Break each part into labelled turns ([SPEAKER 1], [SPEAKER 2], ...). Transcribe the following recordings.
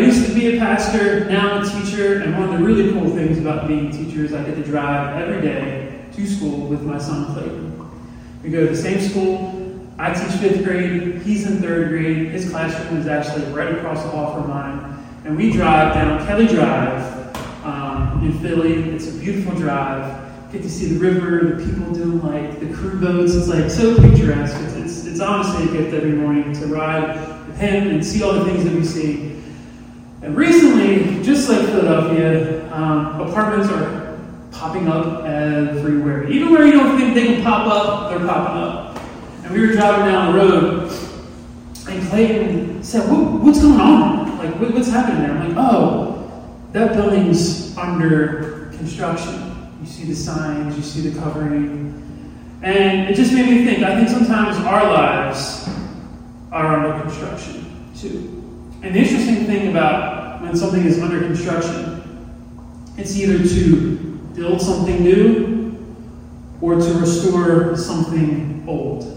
[SPEAKER 1] used to be a pastor, now I'm a teacher, and one of the really cool things about being a teacher is I get to drive every day to school with my son Clayton. We go to the same school. I teach fifth grade, he's in third grade. His classroom is actually right across the hall from mine. And we drive down Kelly Drive um, in Philly. It's a beautiful drive get to see the river, the people doing like the crew boats. It's like so picturesque. It's, it's, it's honestly a gift every morning to ride with him and see all the things that we see. And recently, just like Philadelphia, um, apartments are popping up everywhere. Even where you don't think they can pop up, they're popping up. And we were driving down the road, and Clayton said, What's going on? Like, what's happening there? I'm like, Oh, that building's under construction you see the signs, you see the covering. And it just made me think I think sometimes our lives are under construction too. And the interesting thing about when something is under construction, it's either to build something new or to restore something old.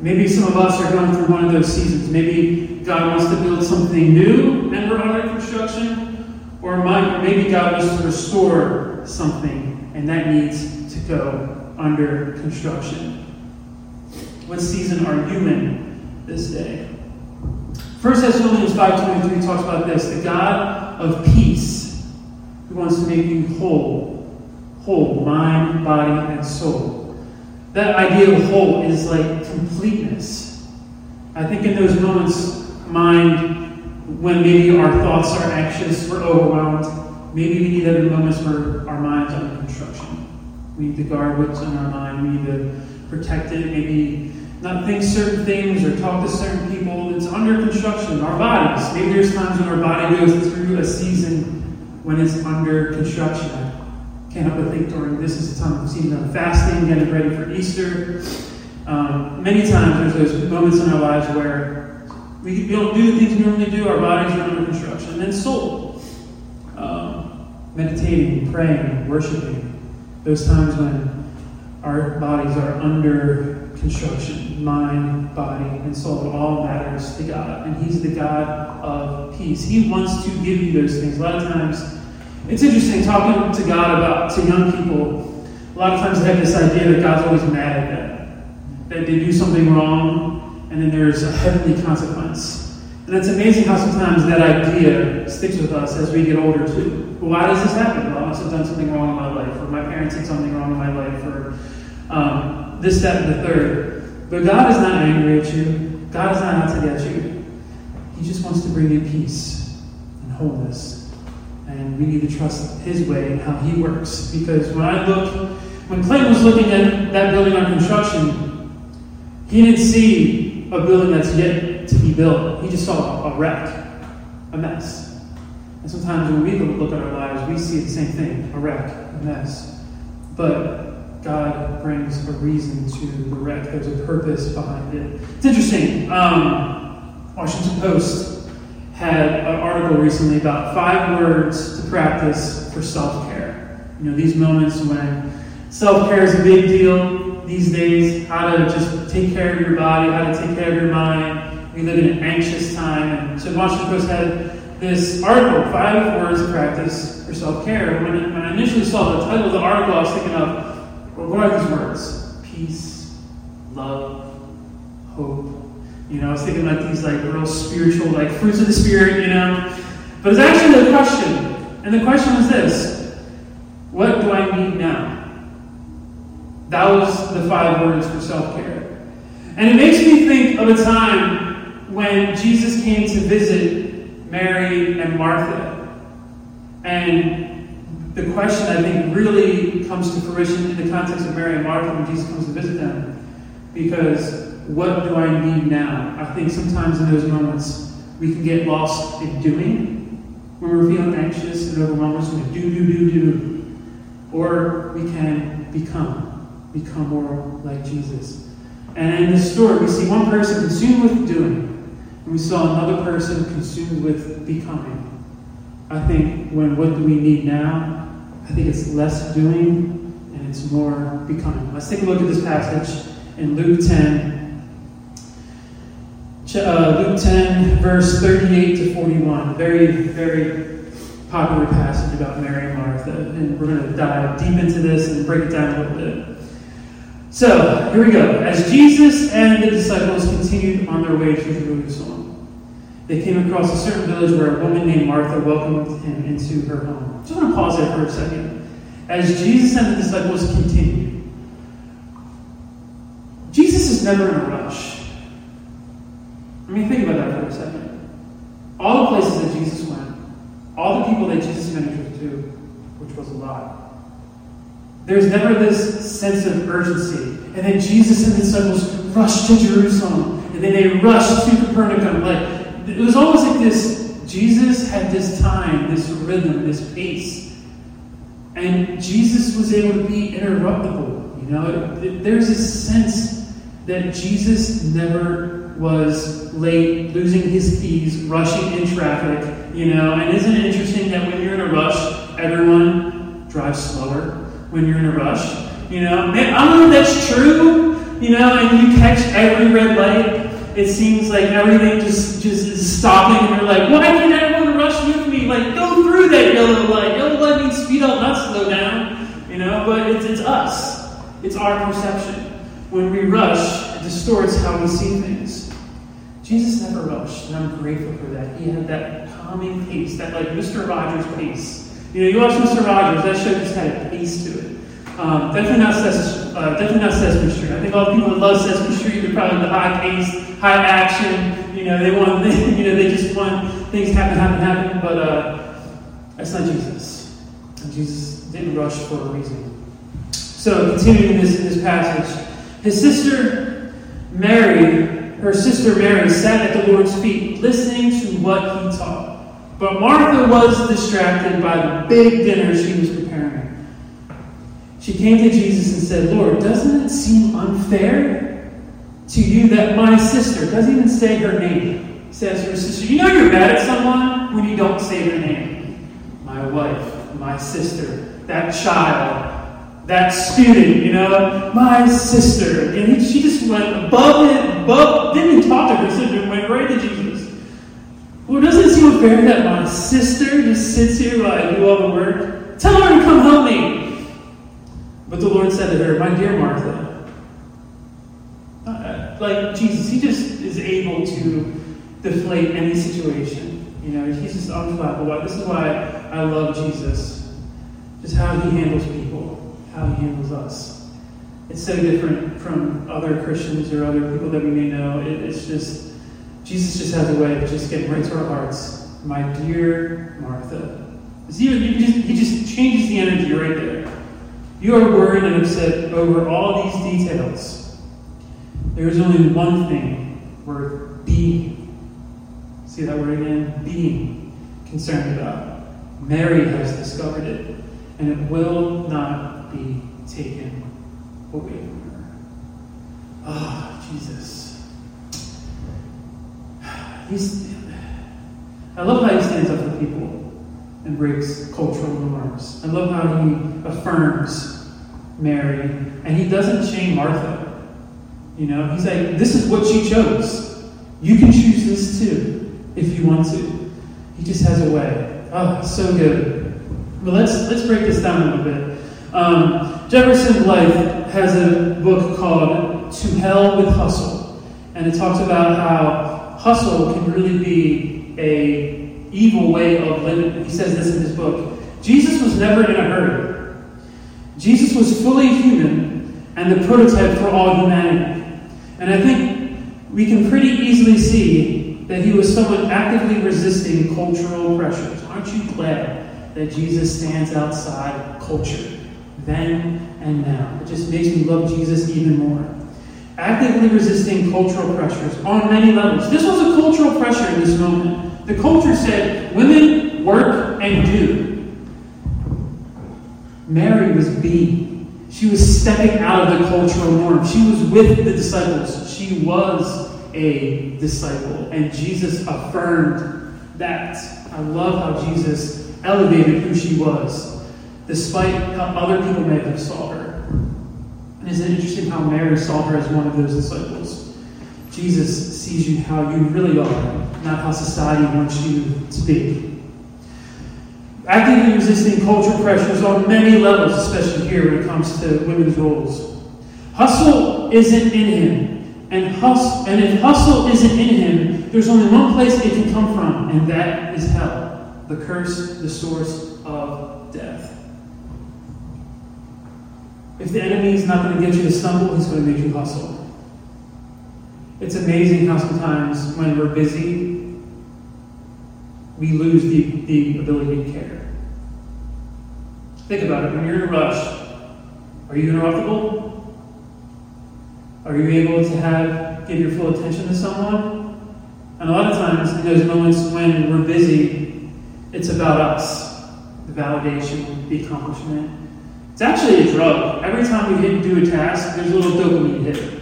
[SPEAKER 1] Maybe some of us are going through one of those seasons. Maybe God wants to build something new and we're under construction, or maybe God wants to restore something and that needs to go under construction. What season are you in this day? 1 Thessalonians 5.23 talks about this. The God of peace who wants to make you whole. Whole, mind, body, and soul. That idea of whole is like completeness. I think in those moments, mind, when maybe our thoughts are anxious, we're overwhelmed, maybe we need other moments where our minds are construction. We need to guard what's in our mind. We need to protect it. Maybe not think certain things or talk to certain people. It's under construction. Our bodies. Maybe there's times when our body goes through a season when it's under construction. I can't help but think during this is a time of season of fasting, getting ready for Easter. Um, many times there's those moments in our lives where we, we don't do the things we normally do. Our bodies are under construction. And then soul. Um, meditating, praying, worshiping those times when our bodies are under construction mind, body, and soul. It all matters to God. And He's the God of peace. He wants to give you those things. A lot of times, it's interesting talking to God about to young people. A lot of times they have this idea that God's always mad at them, that they do something wrong, and then there's a heavenly consequence. And it's amazing how sometimes that idea sticks with us as we get older too. why does this happen? Well, I must have done something wrong in my life, or my parents did something wrong in my life, or um, this, that, and the third. But God is not angry at you. God is not out to get you. He just wants to bring you peace and wholeness. And we need to trust His way and how He works. Because when I look, when Clayton was looking at that building on construction, he didn't see a building that's yet to be built. He just saw a wreck, a mess. And sometimes when we look at our lives, we see the same thing a wreck, a mess. But God brings a reason to the wreck, there's a purpose behind it. It's interesting. Um, Washington Post had an article recently about five words to practice for self care. You know, these moments when self care is a big deal these days, how to just take care of your body, how to take care of your mind, we live in an anxious time. And so Washington Post had this article, Five Words to Practice for Self-Care. When, when I initially saw the title of the article, I was thinking of, well, what are these words? Peace, love, hope. You know, I was thinking about these like real spiritual, like fruits of the spirit, you know. But it's actually the question. And the question was this What do I need now? That was the five words for self care. And it makes me think of a time when Jesus came to visit Mary and Martha. And the question, I think, really comes to fruition in the context of Mary and Martha when Jesus comes to visit them. Because what do I need now? I think sometimes in those moments we can get lost in doing when we're feeling anxious and overwhelmed. To do, do, do, do. Or we can become, become more like Jesus. And in this story, we see one person consumed with doing, and we saw another person consumed with becoming. I think when what do we need now? I think it's less doing and it's more becoming. Let's take a look at this passage in Luke 10. uh, Luke 10, verse 38 to 41. Very, very popular passage about Mary and Martha. And we're going to dive deep into this and break it down a little bit. So, here we go. As Jesus and the disciples continued on their way to Jerusalem, they came across a certain village where a woman named Martha welcomed him into her home. I just want to pause there for a second. As Jesus and the disciples continued, Jesus is never in a rush. I mean, think about that for a second. All the places that Jesus went, all the people that Jesus ministered to, which was a lot, there's never this sense of urgency. And then Jesus and the disciples rushed to Jerusalem, and then they rushed to Capernaum. Like it was almost like this. Jesus had this time, this rhythm, this pace, and Jesus was able to be interruptible. You know, there's this sense that Jesus never was late, losing his keys, rushing in traffic. You know, and isn't it interesting that when you're in a rush, everyone drives slower when you're in a rush? You know, I don't know if that's true. You know, and you catch every red light. It seems like everything just just is stopping, and you're like, why can't everyone rush with me? Like, go through that yellow light. Yellow light means speed up, not slow down. You know, but it's, it's us. It's our perception. When we rush, it distorts how we see things. Jesus never rushed, and I'm grateful for that. He had that calming pace, that like Mr. Rogers pace. You know, you watch Mr. Rogers, that show just had a pace to it. Um, definitely not Sesame, uh, definitely not Sesame Street. I think all the people that love Sesame Street. They're probably the high pace, high action. You know, they want, you know, they just want things happen, happen, happen. But uh, that's not Jesus. And Jesus didn't rush for a reason. So, continuing this this passage, his sister Mary, her sister Mary, sat at the Lord's feet, listening to what he taught. But Martha was distracted by the big dinner she was preparing. She came to Jesus and said, Lord, doesn't it seem unfair to you that my sister, doesn't even say her name, says her sister, you know you're mad at someone when you don't say their name. My wife, my sister, that child, that student, you know, my sister. And she just went above it, above, didn't even talk to her sister, went right to Jesus. Well, doesn't it seem unfair that my sister just sits here while I do all the work? Tell her to come help me. But the Lord said to her, My dear Martha, uh, like Jesus, he just is able to deflate any situation. You know, he's just unflappable. This is why I love Jesus. Just how he handles people, how he handles us. It's so different from other Christians or other people that we may know. It, it's just, Jesus just has a way of just getting right to our hearts. My dear Martha. He, just, he just changes the energy right there. You are worried and upset over all these details. There is only one thing worth being. See that word again? Being concerned about. Mary has discovered it, and it will not be taken away from her. Ah, oh, Jesus. He's, I love how he stands up for people and breaks cultural norms. I love how he affirms Mary, and he doesn't shame Martha. You know, he's like, this is what she chose. You can choose this too, if you want to. He just has a way. Oh, so good. But let's let's break this down a little bit. Um, Jefferson Bethke has a book called To Hell with Hustle, and it talks about how hustle can really be a evil way of living. He says this in his book. Jesus was never in a hurry. Jesus was fully human and the prototype for all humanity. And I think we can pretty easily see that he was someone actively resisting cultural pressures. Aren't you glad that Jesus stands outside culture then and now? It just makes me love Jesus even more. Actively resisting cultural pressures on many levels. This was a cultural pressure in this moment. The culture said, women work and do. Mary was being. She was stepping out of the cultural norm. She was with the disciples. She was a disciple. And Jesus affirmed that. I love how Jesus elevated who she was, despite how other people may have saw her. And isn't it interesting how Mary saw her as one of those disciples? Jesus sees you how you really are, not how society wants you to be. Actively resisting cultural pressures on many levels, especially here when it comes to women's roles. Hustle isn't in him. And, hustle, and if hustle isn't in him, there's only one place it can come from, and that is hell. The curse, the source of death. If the enemy is not going to get you to stumble, he's going to make you hustle. It's amazing how sometimes when we're busy, we lose the, the ability to care. Think about it. When you're in a rush, are you interruptible? Are you able to have give your full attention to someone? And a lot of times in those moments when we're busy, it's about us. The validation, the accomplishment. It's actually a drug. Every time we hit and do a task, there's a little dopamine hit.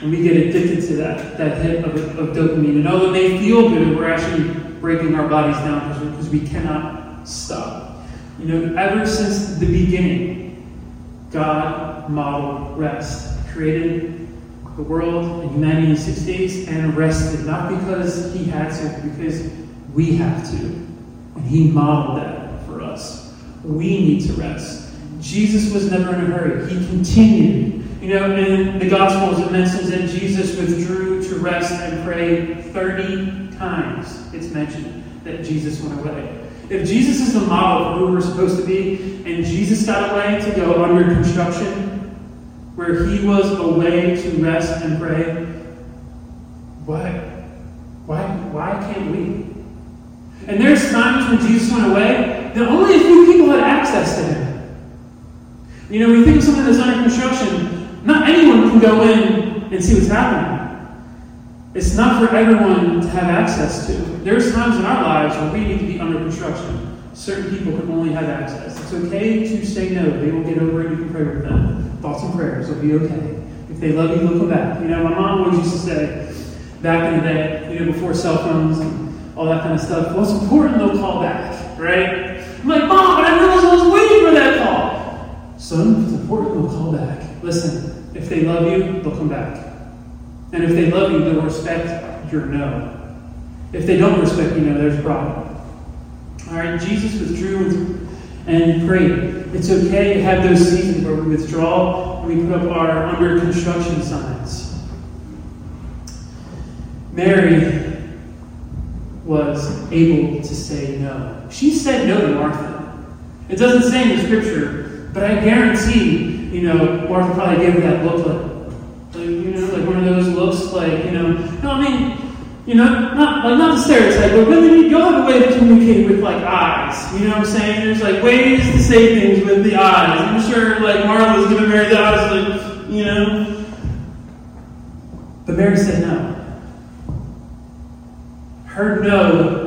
[SPEAKER 1] And we get addicted to that, that hit of, of dopamine. And although it may feel good, we're actually breaking our bodies down because we cannot stop. You know, ever since the beginning, God modeled rest. created the world and humanity in six days and rested, not because he had to, because we have to. And he modeled that for us. We need to rest. Jesus was never in a hurry. He continued you know, in the Gospels, it mentions that Jesus withdrew to rest and pray 30 times. It's mentioned that Jesus went away. If Jesus is the model of who we're supposed to be, and Jesus got away to go under construction, where he was away to rest and pray, why, why, why can't we? And there's times when Jesus went away that only a few people had access to him. You know, you think of something that's under construction, not anyone can go in and see what's happening. It's not for everyone to have access to. There's times in our lives where we need to be under construction. Certain people can only have access. It's okay to say no. They will get over it. You can pray with them. Thoughts and prayers will be okay. If they love you, they'll come back. You know, my mom always used to say, back in the day, you know, before cell phones and all that kind of stuff, what's important, they'll call back, right? I'm like, Mom, but I realized I was waiting for that call. Son, it's important, they'll call back. Listen, if they love you, they'll come back. And if they love you, they'll respect your no. If they don't respect you, no, there's a problem. All right, Jesus withdrew and prayed. It's okay to have those seasons where we withdraw and we put up our under construction signs. Mary was able to say no. She said no to Martha. It doesn't say in the scripture, but I guarantee you know, Martha probably gave her that look like, like, you know, like one of those looks like, you know, no, I mean, you know, not like not the stereotype, but women you do have a way to communicate with like eyes. You know what I'm saying? There's like ways to say things with the eyes. I'm sure like Martha was giving Mary the eyes, like, you know. But Mary said no. Her no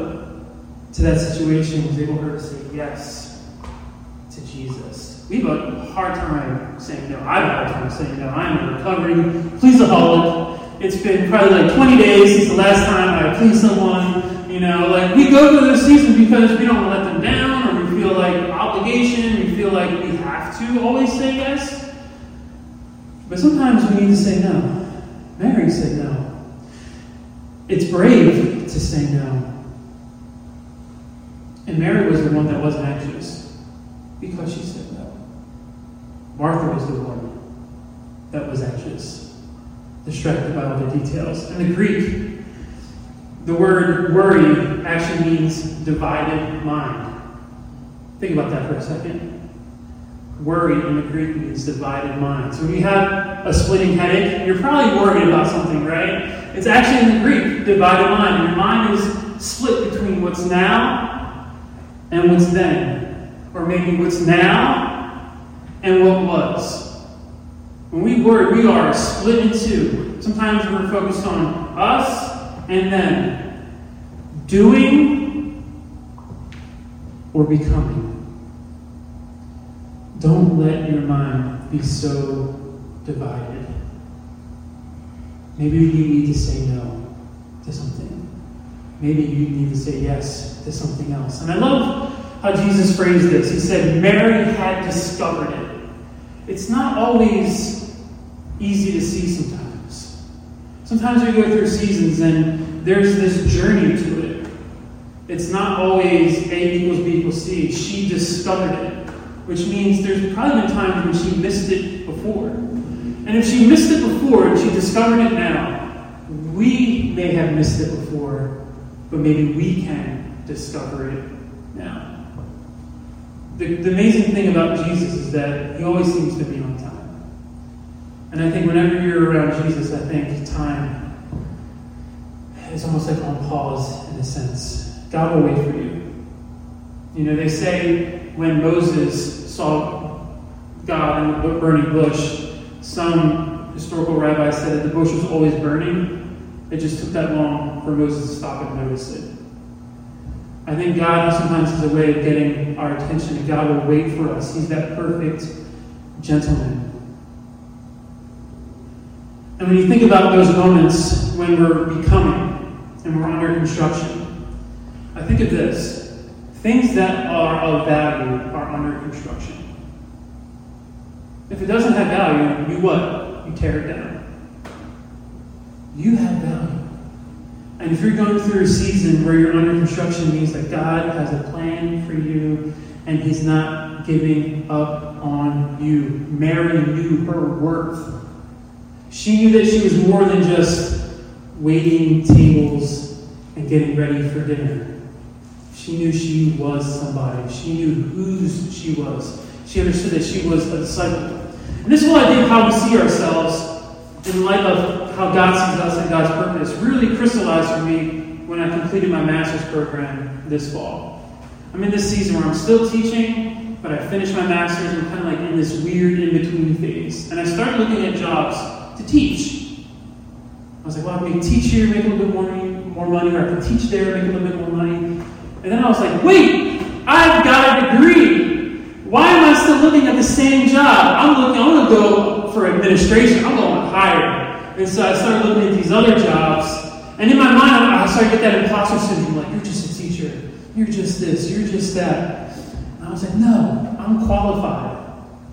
[SPEAKER 1] to that situation was able her to say yes to Jesus. We have a hard time saying no. I have a hard time saying no. I'm a recovering pleaseaholic. It's been probably like 20 days since the last time I pleased someone. You know, like we go through this season because we don't let them down, or we feel like obligation, we feel like we have to always say yes. But sometimes we need to say no. Mary said no. It's brave to say no. And Mary was the one that wasn't anxious because she said no. Martha was the one that was anxious, distracted by all the details. In the Greek, the word worry actually means divided mind. Think about that for a second. Worry in the Greek means divided mind. So when you have a splitting headache, you're probably worried about something, right? It's actually in the Greek, divided mind. Your mind is split between what's now and what's then. Or maybe what's now and what was. When we worry, we are split in two. Sometimes we're focused on us and them. Doing or becoming. Don't let your mind be so divided. Maybe you need to say no to something. Maybe you need to say yes to something else. And I love how Jesus phrased this. He said, Mary had discovered it. It's not always easy to see sometimes. Sometimes we go through seasons and there's this journey to it. It's not always A equals B equals C. She discovered it, which means there's probably been times when she missed it before. And if she missed it before and she discovered it now, we may have missed it before, but maybe we can discover it now. The, the amazing thing about Jesus is that he always seems to be on time. And I think whenever you're around Jesus, I think time is almost like on pause in a sense. God will wait for you. You know, they say when Moses saw God in the burning bush, some historical rabbis said that the bush was always burning. It just took that long for Moses to stop and notice it. I think God sometimes is a way of getting our attention, and God will wait for us. He's that perfect gentleman. And when you think about those moments when we're becoming and we're under construction, I think of this things that are of value are under construction. If it doesn't have value, you what? You tear it down. You have value. And if you're going through a season where you're under construction, it means that God has a plan for you and He's not giving up on you. Mary knew her worth. She knew that she was more than just waiting tables and getting ready for dinner. She knew she was somebody. She knew whose she was. She understood that she was a disciple. And this whole idea of how we see ourselves in light of how God sees us and God's purpose really crystallized for me when I completed my master's program this fall. I'm in this season where I'm still teaching, but I finished my master's and I'm kind of like in this weird in between phase. And I started looking at jobs to teach. I was like, well, I can teach here, make a little bit more, money, more money, or I can teach there, make a little bit more money. And then I was like, wait, I've got a degree. Why am I still looking at the same job? I'm looking, I'm going to go for administration. I'm going higher. And so I started looking at these other jobs. And in my mind, I started to get that imposter syndrome like, you're just a teacher. You're just this. You're just that. And I was like, no, I'm qualified.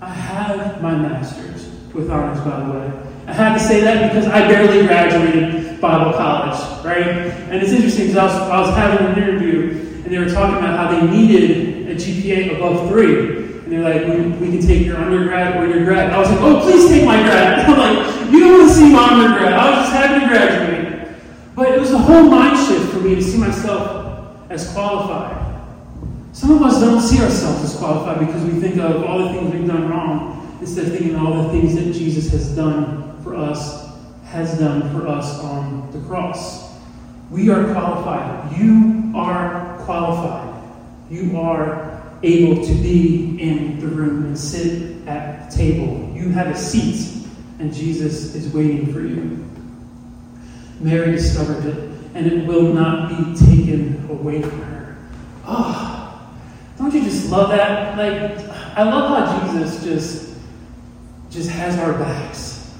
[SPEAKER 1] I have my master's with honors, by the way. I had to say that because I barely graduated Bible college, right? And it's interesting because I was, I was having an interview and they were talking about how they needed a GPA above three. And they're like, we, we can take your undergrad or your grad. I was like, oh, please take my grad. I'm like, you don't want to see my undergrad. I was just happy to graduate. But it was a whole mind shift for me to see myself as qualified. Some of us don't see ourselves as qualified because we think of all the things we've done wrong instead of thinking of all the things that Jesus has done for us, has done for us on the cross. We are qualified. You are qualified. You are able to be in the room and sit at the table. You have a seat, and Jesus is waiting for you. Mary discovered it, and it will not be taken away from her. Oh, don't you just love that? Like, I love how Jesus just just has our backs.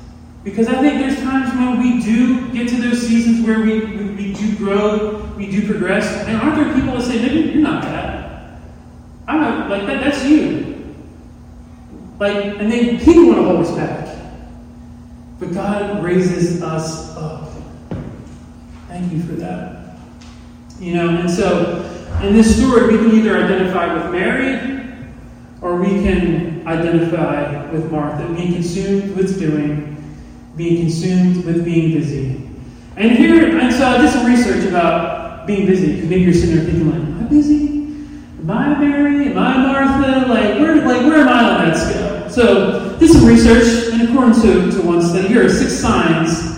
[SPEAKER 1] Because I think there's times when we do get to those seasons where we, we, we do grow, we do progress, and aren't there people that say, "Maybe you're not that. I'm not like that. That's you." Like, and then people want to hold us back, but God raises us up. Thank you for that. You know, and so in this story, we can either identify with Mary, or we can identify with Martha, being consumed with doing being consumed with being busy. And here, and so I did some research about being busy, because maybe you're sitting there thinking, like, am I busy? Am I Mary? Am I Martha? Like, where, like, where am I on that scale? So, did some research, and according to, to one study, here are six signs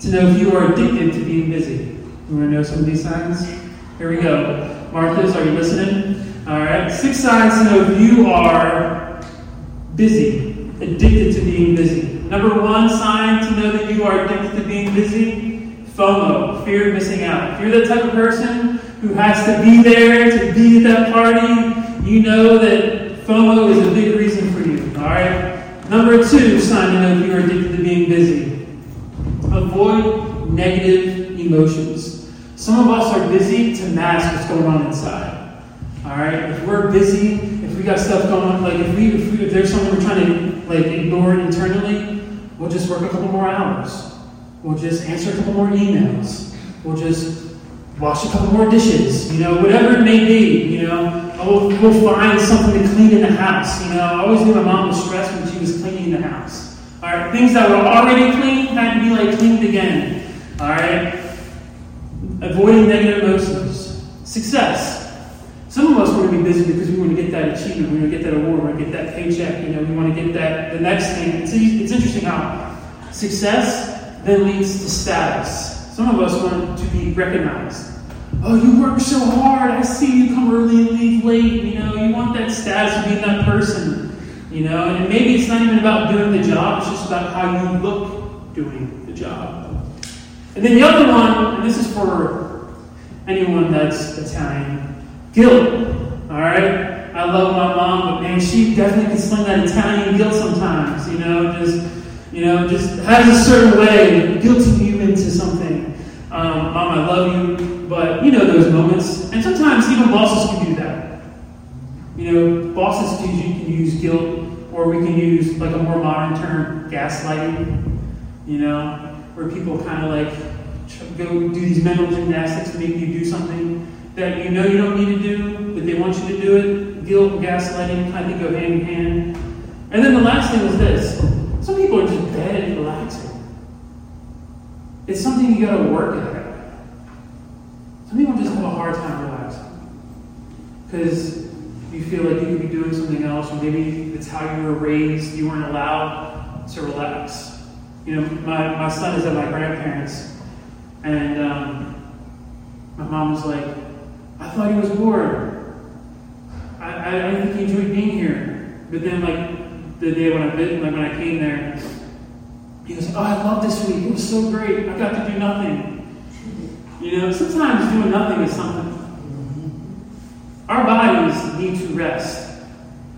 [SPEAKER 1] to know if you are addicted to being busy. You want to know some of these signs? Here we go. Martha's, are you listening? All right. Six signs to know if you are busy, addicted to being busy. Number one sign to know that you are addicted to being busy FOMO, fear of missing out. If you're the type of person who has to be there to be at that party, you know that FOMO is a big reason for you. All right? Number two sign to know you are addicted to being busy avoid negative emotions. Some of us are busy to mask what's going on inside. All right? If we're busy, if we got stuff going on, like if we if, we, if there's something we're trying to like ignore internally, we'll just work a couple more hours. We'll just answer a couple more emails. We'll just wash a couple more dishes, you know, whatever it may be, you know. We'll, we'll find something to clean in the house, you know. I always knew my mom was stressed when she was cleaning the house. All right, things that were already clean had to be like cleaned again. All right, avoiding negative emotions. Success. Some of us want to be busy because we want to get that achievement, we want to get that award, we want to get that paycheck, you know, we want to get that the next thing. It's, it's interesting how success then leads to status. Some of us want to be recognized. Oh, you work so hard. I see you come early and leave late. You know, you want that status of being that person. You know, and maybe it's not even about doing the job, it's just about how you look doing the job. And then the other one, and this is for anyone that's Italian, guilt. All right? I love my mom, but man, she definitely can sling that Italian guilt sometimes, you know, just you know, just has a certain way guilting you into something. Um, Mom, I love you, but you know those moments. And sometimes even bosses can do that. You know, bosses can, can use guilt, or we can use like a more modern term, gaslighting. You know, where people kind of like go do these mental gymnastics to make you do something that you know you don't need to do, but they want you to do it. Guilt gaslighting, I think, go hand in hand. And then the last thing is this some people are just bad at relaxing. It's something you got to work at. Some people just have a hard time relaxing because you feel like you could be doing something else, or maybe it's how you were raised. You weren't allowed to relax. You know, my, my son is at my grandparents, and um, my mom was like, I thought he was bored. I, I, I didn't think he enjoyed being here. But then, like, the day when I, like, when I came there, he goes, Oh, I love this week. It was so great. I got to do nothing. You know, sometimes doing nothing is something. Our bodies need to rest.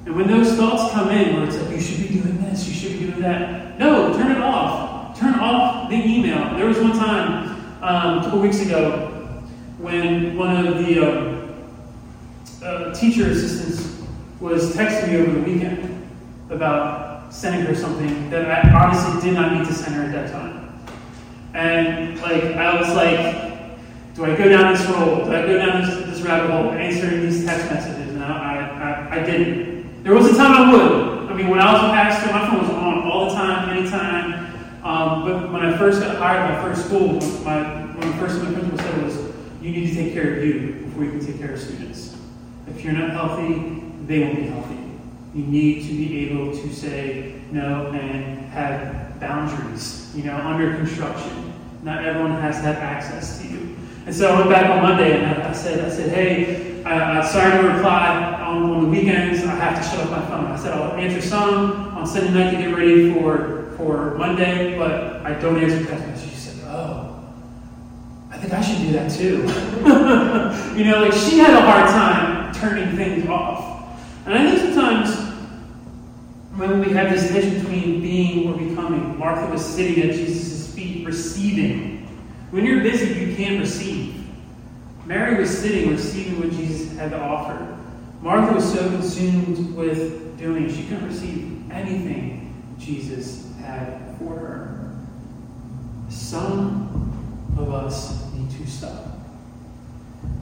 [SPEAKER 1] And when those thoughts come in, where it's like, you should be doing this, you should be doing that, no, turn it off. Turn off the email. There was one time um, a couple weeks ago when one of the um, uh, teacher assistants was texting me over the weekend about sending or something that I honestly did not need to send her at that time. And like I was like, do I go down this road? Do I go down this, this rabbit hole answering these text messages? And I, I, I didn't. There was a time I would. I mean, when I was a pastor, my phone was on all the time, anytime. Um, but when I first got hired at my first school, my, when the first my principal said was, you need to take care of you before you can take care of students. If you're not healthy, they won't be healthy. You need to be able to say no and have boundaries, you know, under construction. Not everyone has that access to you. And so I went back on Monday and I, I said, I said, hey, I, am sorry to reply on, on, the weekends. I have to shut off my phone. I said I'll answer some on Sunday night to get ready for, for Monday, but I don't answer text messages. She said, oh, I think I should do that too. you know, like she had a hard time turning things off. And I think sometimes when we have this tension between being or becoming, Martha was sitting at Jesus' feet receiving when you're busy, you can't receive. Mary was sitting, receiving what Jesus had to offer. Martha was so consumed with doing, she couldn't receive anything Jesus had for her. Some of us need to stop.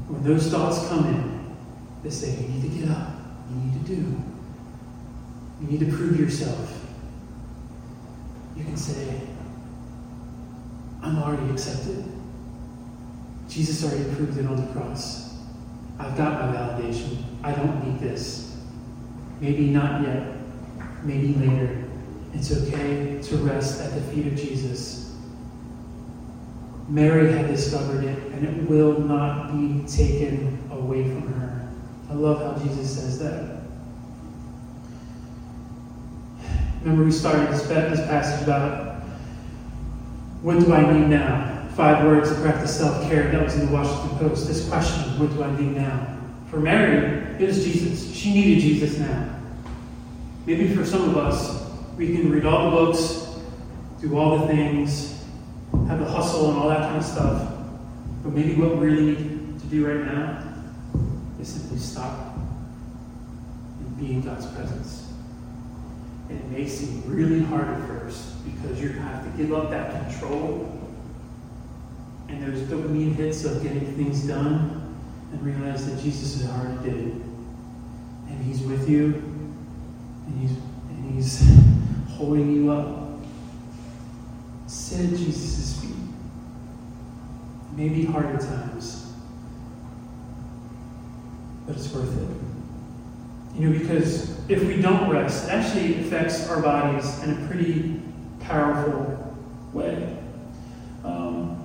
[SPEAKER 1] When those thoughts come in, they say, You need to get up. You need to do. You need to prove yourself. You can say, I'm already accepted. Jesus already proved it on the cross. I've got my validation. I don't need this. Maybe not yet. Maybe later. It's okay to rest at the feet of Jesus. Mary had discovered it, and it will not be taken away from her. I love how Jesus says that. Remember, we started this, this passage about what do I need now? Five words to practice self care. That was in the Washington Post. This question, what do I need now? For Mary, it was Jesus. She needed Jesus now. Maybe for some of us, we can read all the books, do all the things, have the hustle and all that kind of stuff. But maybe what we really need to do right now is simply stop and be in God's presence. And it may seem really hard at first because you're going to have to give up that control and there's dopamine hits of getting things done, and realize that Jesus has already did it. And He's with you, and He's, and he's holding you up. Sit at Jesus' feet. Maybe hard at times, but it's worth it. You know, because if we don't rest, it actually affects our bodies in a pretty powerful way. Um,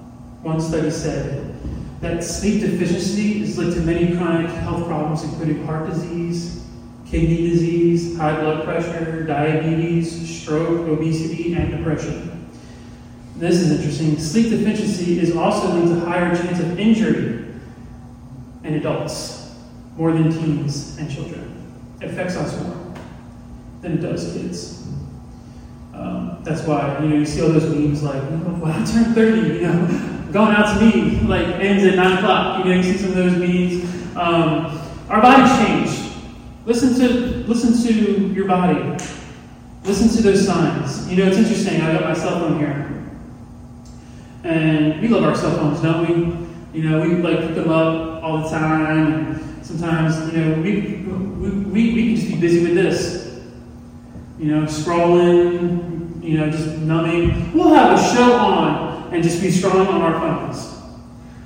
[SPEAKER 1] one study said that sleep deficiency is linked to many chronic health problems, including heart disease, kidney disease, high blood pressure, diabetes, stroke, obesity, and depression. This is interesting. Sleep deficiency is also linked to higher chance of injury in adults, more than teens and children. Affects us more than it does kids. Um, that's why you know you see all those memes like, oh, "Well, I turned 30," you know, going out to meet like ends at nine o'clock. You know, you see some of those memes. Um, our bodies change. Listen to listen to your body. Listen to those signs. You know, it's interesting. I got my cell phone here, and we love our cell phones, don't we? You know, we like pick them up all the time. Sometimes, you know, we, we, we, we can just be busy with this. You know, scrolling, you know, just numbing. We'll have a show on and just be scrolling on our phones.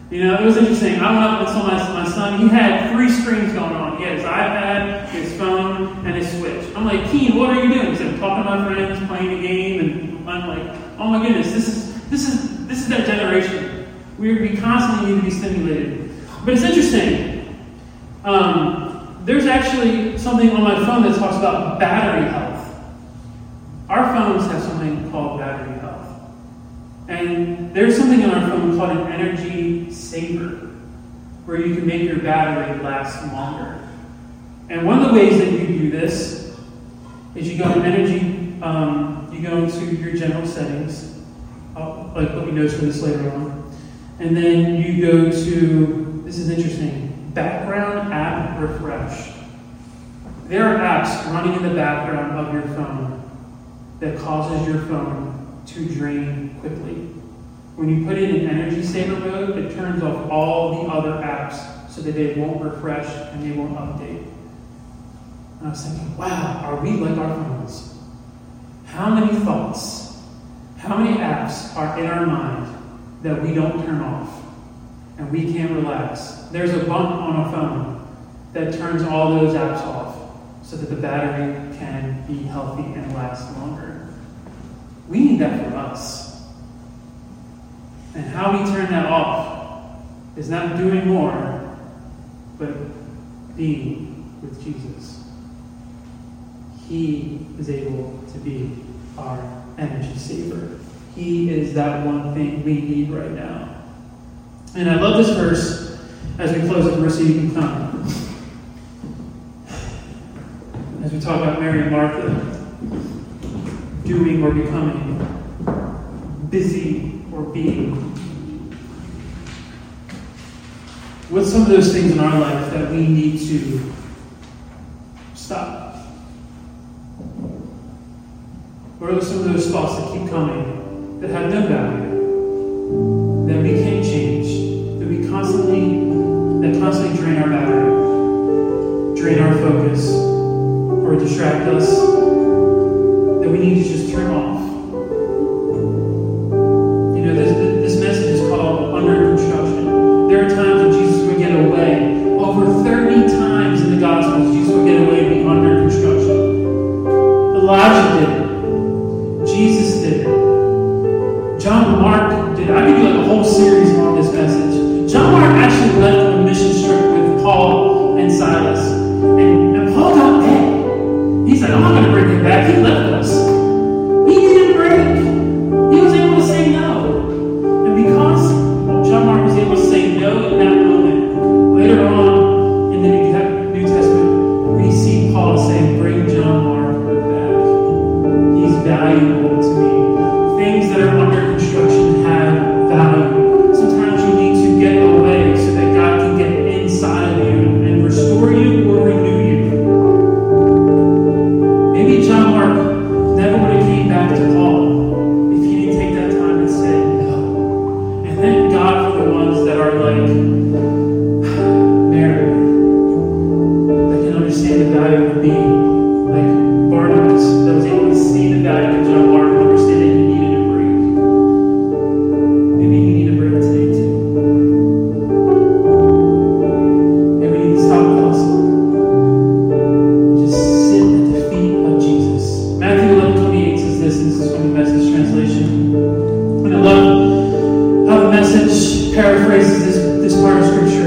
[SPEAKER 1] You know, it was interesting. I went up and saw my, my son. He had three screens going on. He had his iPad, his phone, and his Switch. I'm like, Keen, what are you doing? He said, talking to my friends, playing a game, and I'm like, oh my goodness, this is this is this is that generation. We, we constantly need to be stimulated. But it's interesting. Um, there's actually something on my phone that talks about battery health. Our phones have something called battery health. And there's something on our phone called an energy saver, where you can make your battery last longer. And one of the ways that you do this is you go to energy, um, you go into your general settings, I'll, like let me notes for this later on, and then you go to this is interesting background app refresh. There are apps running in the background of your phone that causes your phone to drain quickly. When you put it in energy saver mode, it turns off all the other apps so that they won't refresh and they won't update. And I was thinking, wow, are we like our phones? How many thoughts, how many apps are in our mind that we don't turn off? And we can't relax. There's a bump on a phone that turns all those apps off so that the battery can be healthy and last longer. We need that for us. And how we turn that off is not doing more, but being with Jesus. He is able to be our energy saver. He is that one thing we need right now. And I love this verse as we close with mercy you can come. As we talk about Mary and Martha doing or becoming, busy or being. What's some of those things in our life that we need to stop? What are some of those thoughts that keep coming that have no value, our focus, or distract us, that we need to just turn off. I love how the message paraphrases this, this part of Scripture.